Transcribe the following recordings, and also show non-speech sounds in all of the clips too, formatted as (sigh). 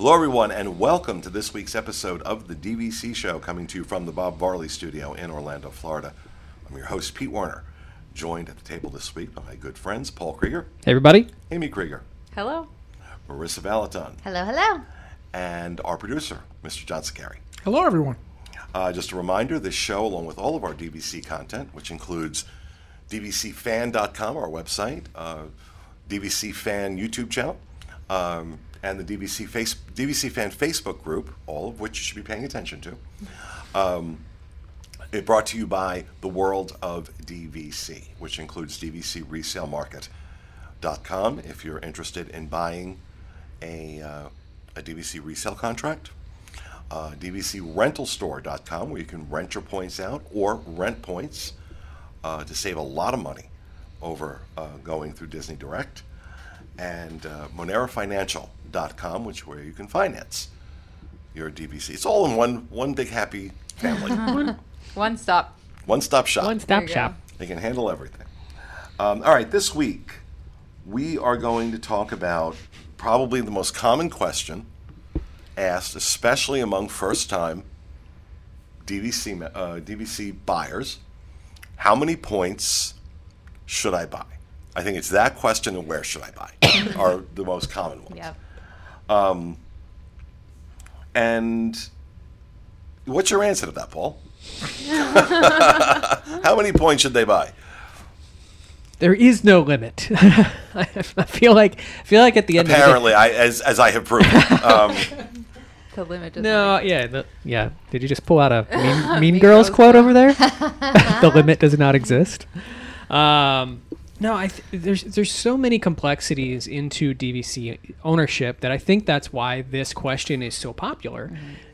Hello, everyone, and welcome to this week's episode of the DVC Show, coming to you from the Bob Varley Studio in Orlando, Florida. I'm your host, Pete Warner, joined at the table this week by my good friends Paul Krieger, Hey, everybody. Amy Krieger, Hello. Marissa Valaton, Hello, hello. and our producer, Mr. Johnson Carey. Hello, everyone. Uh, just a reminder this show, along with all of our DVC content, which includes DVCFan.com, our website, uh, DVC Fan YouTube channel, um, and the DVC, face, DVC Fan Facebook group, all of which you should be paying attention to. Um, it brought to you by the world of DVC, which includes DVCResaleMarket.com if you're interested in buying a, uh, a DVC resale contract uh, DVCRentalStore.com, where you can rent your points out or rent points uh, to save a lot of money over uh, going through Disney Direct, and uh, MoneraFinancial.com, which where you can finance your DVC. It's all in one one big happy family, (laughs) One stop. one stop shop. One stop you shop. They can handle everything. Um, all right, this week we are going to talk about probably the most common question asked, especially among first-time DVC uh, DVC buyers: How many points should I buy? I think it's that question and where should I buy (coughs) are the most common ones. Yep. And what's your answer to that, Paul? (laughs) How many points should they buy? There is no limit. (laughs) I feel like I feel like at the end of the year. Apparently, I, as, as I have proven. Um, (laughs) The limit does. No, not yeah, the, yeah. Did you just pull out a Mean, mean Mean Girls Girls quote over there? the limit does not exist. Um, no, I th- there's there's so many complexities into DVC ownership that I think that's why this question is so popular.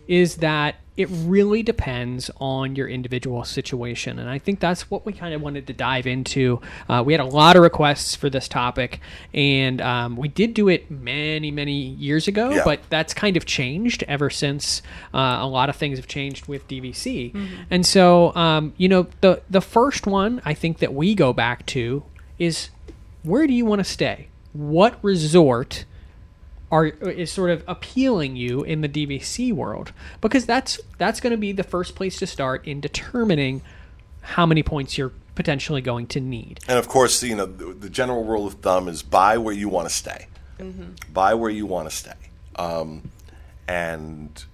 Is that it really depends on your individual situation, and I think that's what we kind of wanted to dive into. Uh, we had a lot of requests for this topic, and um, we did do it many many years ago, Yeah. but that's kind of changed ever since uh, a lot of things have changed with DVC. And so, um, you know, the the first one I think that we go back to is where do you want to stay? What resort are is sort of appealing you in the DVC world? Because that's that's going to be the first place to start in determining how many points you're potentially going to need. and of course, you know, the, the general rule of thumb is buy where you want to stay. Buy where you want to stay. Um, and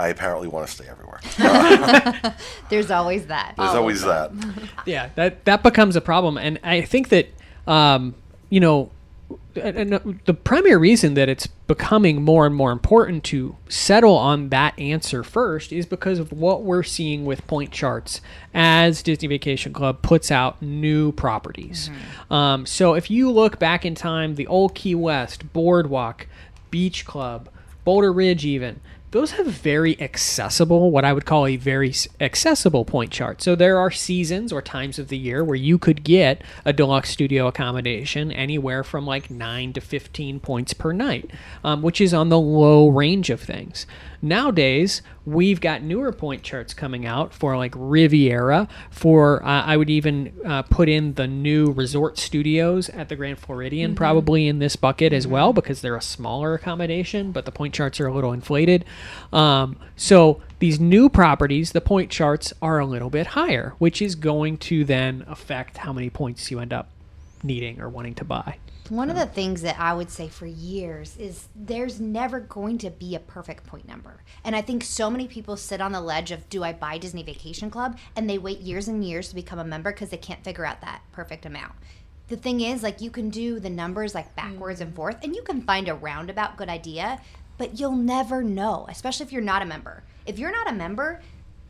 I apparently want to stay everywhere. (laughs) There's (laughs) always that. There's always that. (laughs) yeah that that becomes a problem and i think that um, you know and and the primary reason that it's becoming more and more important to settle on that answer first is because of what we're seeing with point charts as Disney Vacation Club puts out new properties. Um, so if you look back in time, the old Key West, Boardwalk, Beach Club, Boulder Ridge, even those have very accessible, what I would call a very accessible point chart. So there are seasons or times of the year where you could get a deluxe studio accommodation anywhere from like 9 to 15 points per night, um, which is on the low range of things. Nowadays, we've got newer point charts coming out for like Riviera, for uh, I would even uh, put in the new resort studios at the Grand Floridian probably in this bucket as well because they're a smaller accommodation, but the point charts are a little inflated. Um, so these new properties, the point charts are a little bit higher, which is going to then affect how many points you end up needing or wanting to buy. One of the things that I would say for years is there's never going to be a perfect point number. And I think so many people sit on the ledge of do I buy Disney Vacation Club and they wait years and years to become a member because they can't figure out that perfect amount. The thing is like you can do the numbers like backwards and forth and you can find a roundabout good idea, but you'll never know, especially if you're not a member. If you're not a member,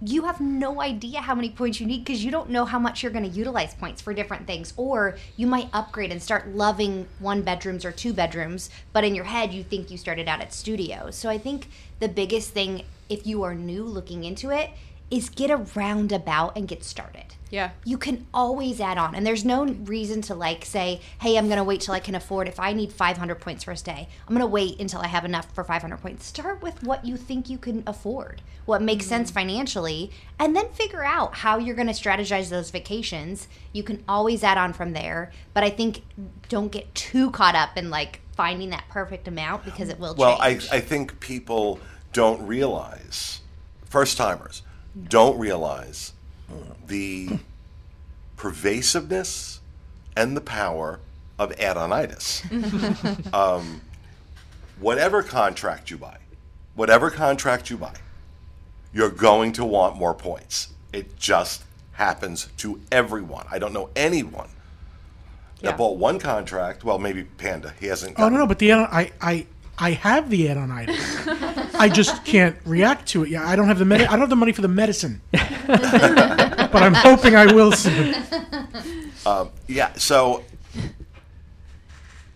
you have no idea how many points you need because you don't know how much you're going to utilize points for different things. Or you might upgrade and start loving one bedrooms or two bedrooms, but in your head, you think you started out at studios. So I think the biggest thing, if you are new looking into it, is get a roundabout and get started. Yeah. You can always add on, and there's no reason to like say, "Hey, I'm going to wait till I can afford. If I need 500 points for a stay, I'm going to wait until I have enough for 500 points." Start with what you think you can afford, what makes mm-hmm. sense financially, and then figure out how you're going to strategize those vacations. You can always add on from there, but I think don't get too caught up in like finding that perfect amount because it will Well, I, change. I think people don't realize, first timers, don't realize the pervasiveness and the power of add-onitis. (laughs) um, whatever contract you buy, whatever contract you buy, you're going to want more points. It just happens to everyone. I don't know anyone Yeah. that bought one contract. Well, maybe Panda. He hasn't. Oh no, gotten- no, but the I I I have the add-onitis. (laughs) I just can't react to it. Yeah, I don't have the med- I don't have the money for the medicine. (laughs) but I'm hoping I will soon. Yeah, so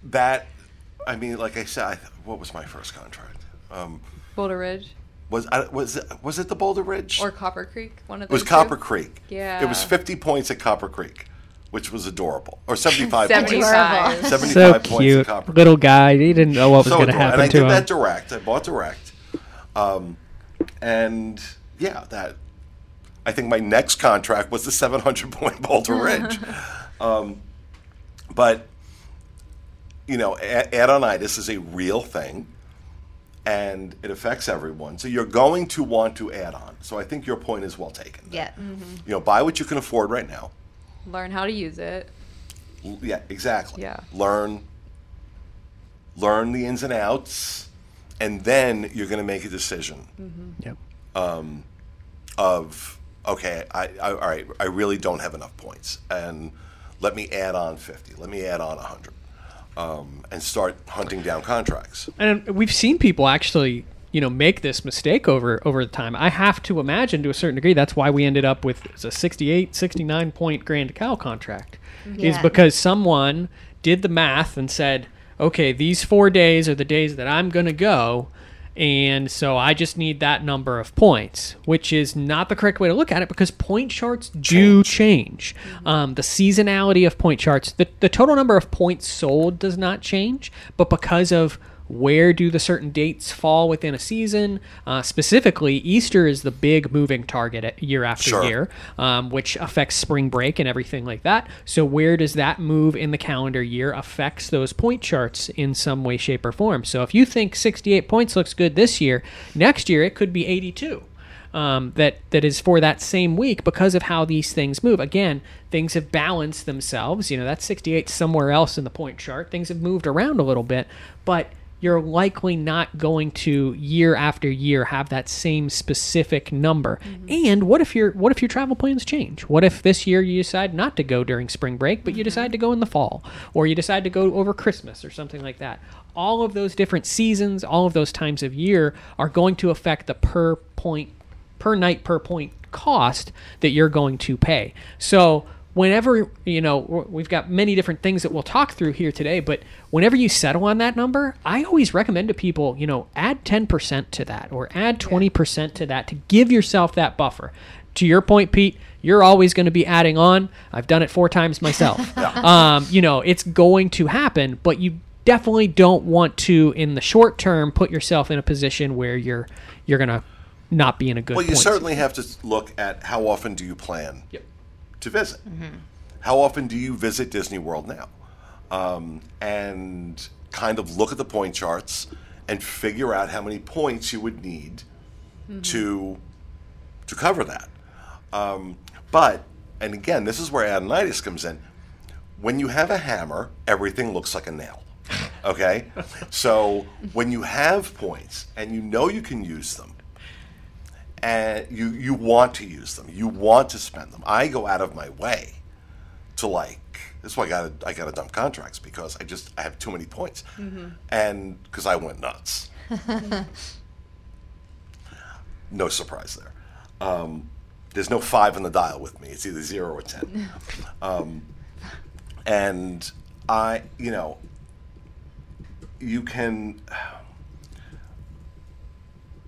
that, I mean, like I said, I, what was my first contract? Um, Boulder Ridge was I, was it, was it the Boulder Ridge? or Copper Creek. One of it was those Copper. Creek. Yeah. it was fifty points at Copper Creek, which was adorable, or seventy-five points. Seventy-five. so Seventy-five points cute, at Copper. little guy. He didn't know what was so going to adorable. happen and I to did him. that direct. I bought direct, um, and yeah, that. I think my next contract was the 700 point (laughs) Boulder (laughs) Ridge, um, but you know, a- add-onitis is a real thing, and it affects everyone. So you're going to want to add on. So I think your point is well taken. yeah. Mm-hmm. You know, buy what you can afford right now. Learn how to use it. L- Yeah, exactly. Yeah. Learn learn the ins and outs and then you're going to make a decision mm-hmm. Yep. Um, of okay, I, I all right, I really don't have enough points and let me add on 50. Let me add on 100. Um, and start hunting down contracts. And we've seen people actually, you know, make this mistake over over the time. I have to imagine to a certain degree that's why we ended up with a 68, 69 point Grand Cal contract. Is because someone did the math and said, "Okay, these 4 days are the days that I'm going to go." And so I just need that number of points, which is not the correct way to look at it because point charts do change. Um, the seasonality of point charts, the, the total number of points sold does not change, but because of where do the certain dates fall within a season, uh, specifically, Easter is the big moving target year after Sure. year, um, which affects spring break and everything like that. So, where does that move in the calendar year affects those point charts in some way, shape, or form? So, if you think 68 points looks good this year, next year it could be 82. Um, that that is for that same week because of how these things move. Again, things have balanced themselves. You know, that's 68 somewhere else in the point chart. Things have moved around a little bit, but you're likely not going to year after year have that same specific number. Mm-hmm. And what if your what if your travel plans change? What if this year you decide not to go during spring break, but you mm-hmm. decide to go in the fall, or you decide to go over Christmas or something like that? All of those different seasons, all of those times of year are going to affect the per point per night per point cost that you're going to pay. So whenever you know we've got many different things that we'll talk through here today, but whenever you settle on that number, I always recommend to people, you know, add 10% to that or add 20% to that to give yourself that buffer. To your point, Pete, you're always going to be adding on. I've done it four times myself. (laughs) um, you know, it's going to happen, but you definitely don't want to, in the short term, put yourself in a position where you're you're going to not be in a good. Well, you certainly have to look at how often do you plan Yep. To visit. How often do you visit Disney World now? Um, and kind of look at the point charts and figure out how many points you would need to to cover that. Um, but and again, this is where add-onitis comes in. When you have a hammer, everything looks like a nail. Okay, (laughs) so when you have points and you know you can use them, and you you want to use them, you want to spend them. I go out of my way to like. That's why I got I got to dump contracts because I just I have too many points, and because I went nuts. (laughs) no surprise there. Um, there's no five on the dial with me. It's either zero or ten. Um, and I, you know, you can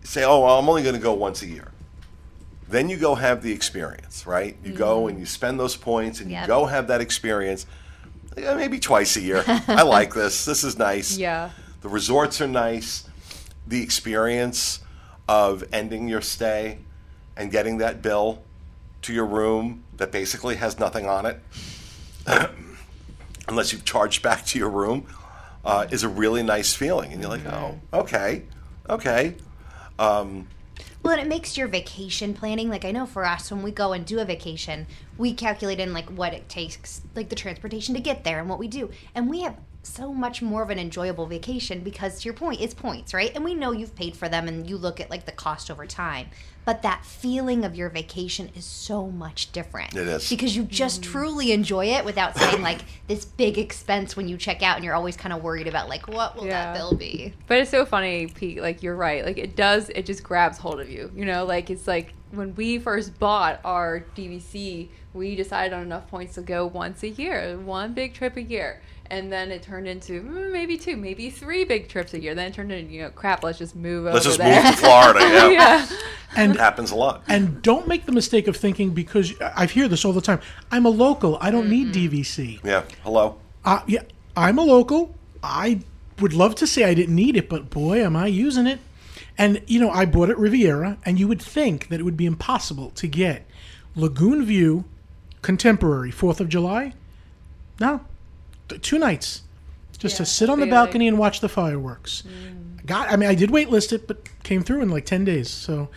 say, "Oh, well, I'm only going to go once a year." Then you go have the experience, right? You go mm-hmm. and you spend those points, and Yep. you go have that experience. Yeah, uh, maybe twice a year. I (laughs) like this. This is nice. Yeah. The resorts are nice. The experience of ending your stay and getting that bill to your room that basically has nothing on it, (clears throat) unless you've charged back to your room. uh, is a really nice feeling, and you're like, mm-hmm. oh, okay, okay. Um, Well, and it makes your vacation planning. Like I know for us, when we go and do a vacation, we calculate in like what it takes, like the transportation to get there and what we do, and we have so much more of an enjoyable vacation because to your point, it's points, right? And we know you've paid for them, and you look at like the cost over time. But that feeling of your vacation is so much different. It is. because you just mm-hmm. truly enjoy it without saying like (laughs) this big expense when you check out, and you're always kind of worried about like what will Yeah. that bill be. But it's so funny, Pete. Like you're right. Like it does. It just grabs hold of you. You know, like it's like when we first bought our DVC, we decided on enough points to go once a year, one big trip a year. And then it turned into mm, maybe two, maybe three big trips a year. Then it turned into, you know, crap, let's just move over there. let's over just there. move to Florida. (laughs) Yeah, yeah. And it happens a lot. and don't make the mistake of thinking because I hear this all the time. I'm a local. I don't need DVC. Yeah. Hello. Uh, yeah, I'm a local. I would love to say I didn't need it, but boy, am I using it. And you know, I bought it Riviera, and you would think that it would be impossible to get Lagoon View, Contemporary, Fourth of July. No, Th- two nights, just to sit on the really. balcony and watch the fireworks. Mm. Got, I mean, I did wait list it, but came through in like ten days. So,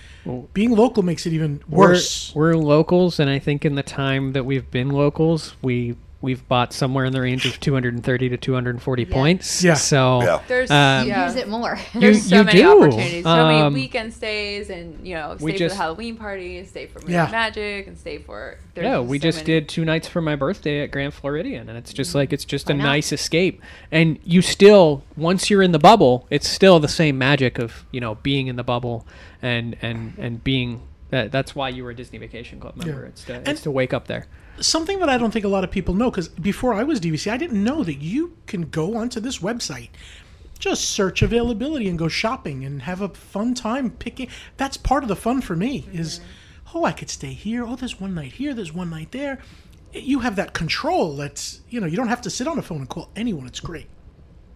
being local makes it even worse. We're, we're locals, and I think in the time that we've been locals, we we've bought somewhere in the range of 230 to 240 points. Yeah. So Yeah. There's Um, yeah. Use it more. (laughs) There's so you many do. opportunities, so Um, many weekend stays, and you know, stay we for just- the Halloween party, stay for Moon Yeah. Magic, and stay for. there's yeah, we so just many- did two nights for my birthday at Grand Floridian, and it's just like it's just a not? nice escape. And you still, once you're in the bubble, it's still the same magic of you know being in the bubble and and and being. That, that's why you were a Disney Vacation Club member. Yeah. It's to And- it's to wake up there. something that I don't think a lot of people know because before I was DVC, I didn't know that you can go onto this website, just search availability and go shopping and have a fun time picking. That's part of the fun for me is, mm-hmm. oh, I could stay here. Oh, there's one night here. There's one night there. You have that control. That's you know you don't have to sit on a phone and call anyone. It's great.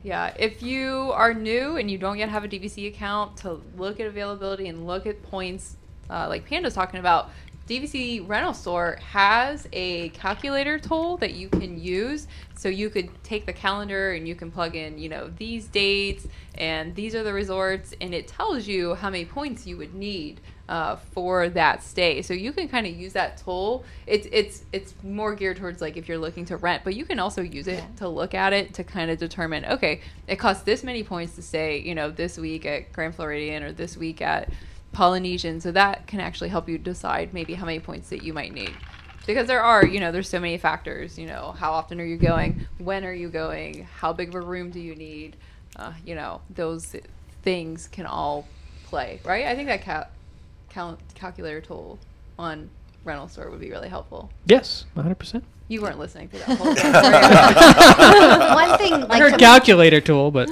Yeah, if you are new and you don't yet have a DVC account, to look at availability and look at points, uh, like Panda's talking about, DVC Rental Store has a calculator tool that you can use. So you could take the calendar and you can plug in, you know, these dates and these are the resorts, and it tells you how many points you would need uh, for that stay. So you can kind of use that tool. It's it's it's more geared towards like if you're looking to rent, but you can also use it to look at it to kind of determine. Okay, it costs this many points to stay, you know, this week at Grand Floridian or this week at Polynesian. So that can actually help you decide maybe how many points that you might need. Because there are, you know, there's so many factors. You know, how often are you going? When are you going? How big of a room do you need? Uh, you know, those things can all play, right? I think that cal- cal- calculator tool on rental store would be really helpful. Yes, 100. percent You weren't listening to that whole (laughs) thing. (laughs) One thing, I like heard calculator tool, but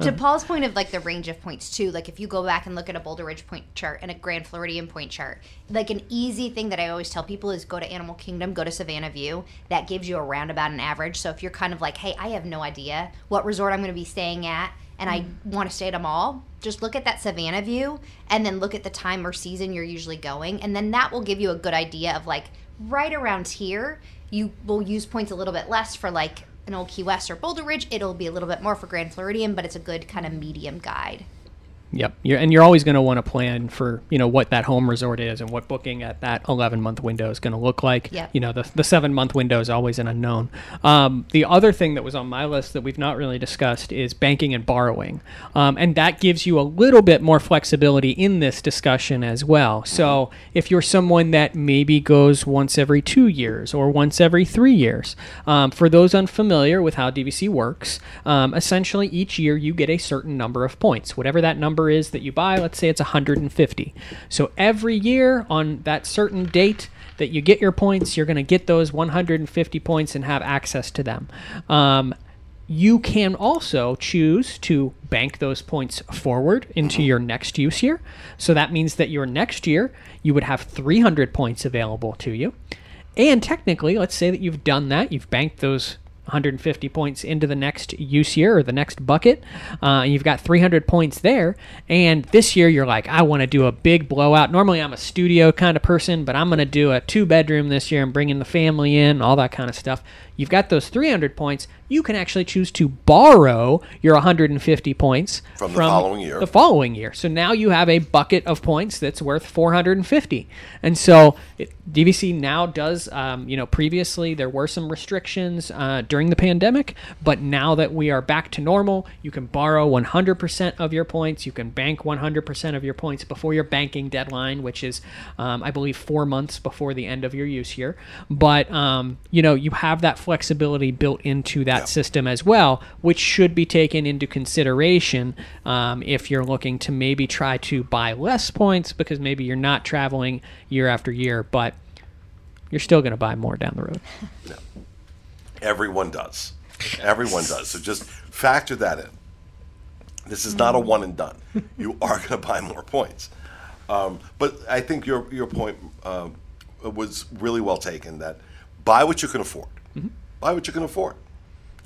to oh. Paul's point of like the range of points too. Like if you go back and look at a Boulder Ridge point chart and a Grand Floridian point chart, like an easy thing that I always tell people is go to Animal Kingdom, go to Savannah View. That gives you a roundabout an average. So if you're kind of like, hey, I have no idea what resort I'm going to be staying at, and I mm. want to stay at them all, just look at that Savannah view and then look at the time or season you're usually going, and then that will give you a good idea of like right around here. You will use points a little bit less for like an old Key West or Boulder Ridge. It'll be a little bit more for Grand Floridian, but it's a good kind of medium guide. Yep, you're, and you're always going to want to plan for you know what that home resort is and what booking at that 11 month window is going to look like. Yep. You know, the, the seven month window is always an unknown. Um, the other thing that was on my list that we've not really discussed is banking and borrowing, um, and that gives you a little bit more flexibility in this discussion as well. So if you're someone that maybe goes once every two years or once every three years, um, for those unfamiliar with how DVC works, um, essentially each year you get a certain number of points, whatever that number is that you buy. Let's say it's 150. So every year on that certain date that you get your points, you're going to get those 150 points and have access to them. Um, you can also choose to bank those points forward into your next use year. So that means that your next year you would have 300 points available to you. And technically, let's say that you've done that, you've banked those 150 points into the next use year or the next bucket. Uh, you've got 300 points there. And this year you're like, I want to do a big blowout. Normally I'm a studio kind of person, but I'm going to do a two bedroom this year and bringing the family in, all that kind of stuff. You've got those 300 points. You can actually choose to borrow your 150 points From the following year. The following year. So now you have a bucket of points that's worth 450. And so it, DVC now does, um, you know, previously there were some restrictions uh, during the pandemic, but now that we are back to normal, you can borrow 100% of your points. You can bank 100% of your points before your banking deadline, which is, um, I believe, four months before the end of your use year. But, um, you know, you have that flexibility built into that Yeah. system as well, which should be taken into consideration um, if you're looking to maybe try to buy less points because maybe you're not traveling year after year, but you're still going to buy more down the road. Yeah. Everyone does. (laughs) Everyone does. So just factor that in. This is not a one and done. You are going to buy more points. Um, but I think your your point uh, was really well taken. That buy what you can afford. Buy what you can afford,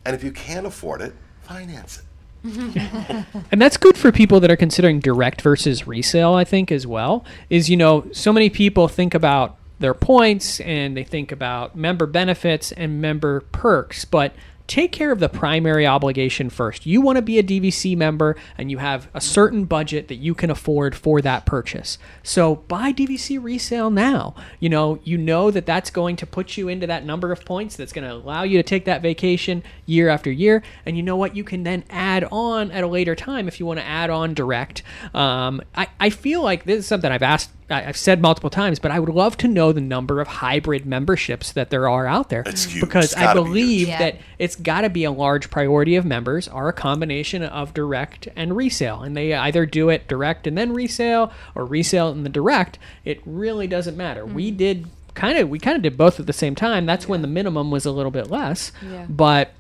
and if you can't afford it, finance it. (laughs) And that's good for people that are considering direct versus resale, I think, as well. Is, you know, so many people think about their points and they think about member benefits and member perks, but take care of the primary obligation first. You want to be a DVC member and you have a certain budget that you can afford for that purchase. So buy DVC resale now. You know, you know that that's going to put you into that number of points that's going to allow you to take that vacation year after year. And you know what? You can then add on at a later time if you want to add on direct. Um, I, I feel like this is something I've asked. I- I've said multiple times, but I would love to know the number of hybrid memberships that there are out there It's huge. because It's I gotta be huge. believe Yeah. that it's got to be a large priority of members are a combination of direct and resale and they either do it direct and then resale or resale and the direct it really doesn't matter we mm-hmm. did kind of we kind of did both at the same time that's when the minimum was a little bit less Yeah. but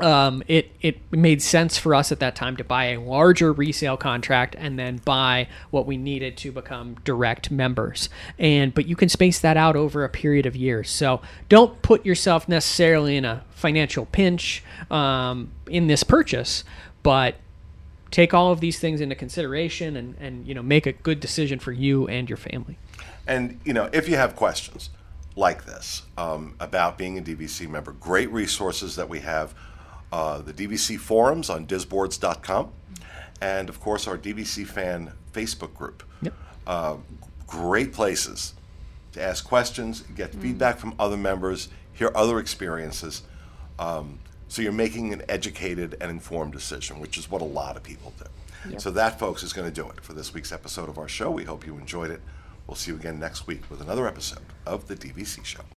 um, it it made sense for us at that time to buy a larger resale contract and then buy what we needed to become direct members. And but you can space that out over a period of years. So don't put yourself necessarily in a financial pinch um, in this purchase, but take all of these things into consideration and and you know make a good decision for you and your family. And you know, if you have questions like this um, about being a DVC member, great resources that we have: uh, the DVC forums on disboards.com, and of course our DVC fan Facebook group. Yep. Uh, great places to ask questions, get feedback from other members, hear other experiences. Um, so you're making an educated and informed decision, which is what a lot of people do. So that, folks, is going to do it for this week's episode of our show. We hope you enjoyed it. We'll see you again next week with another episode of the DVC Show.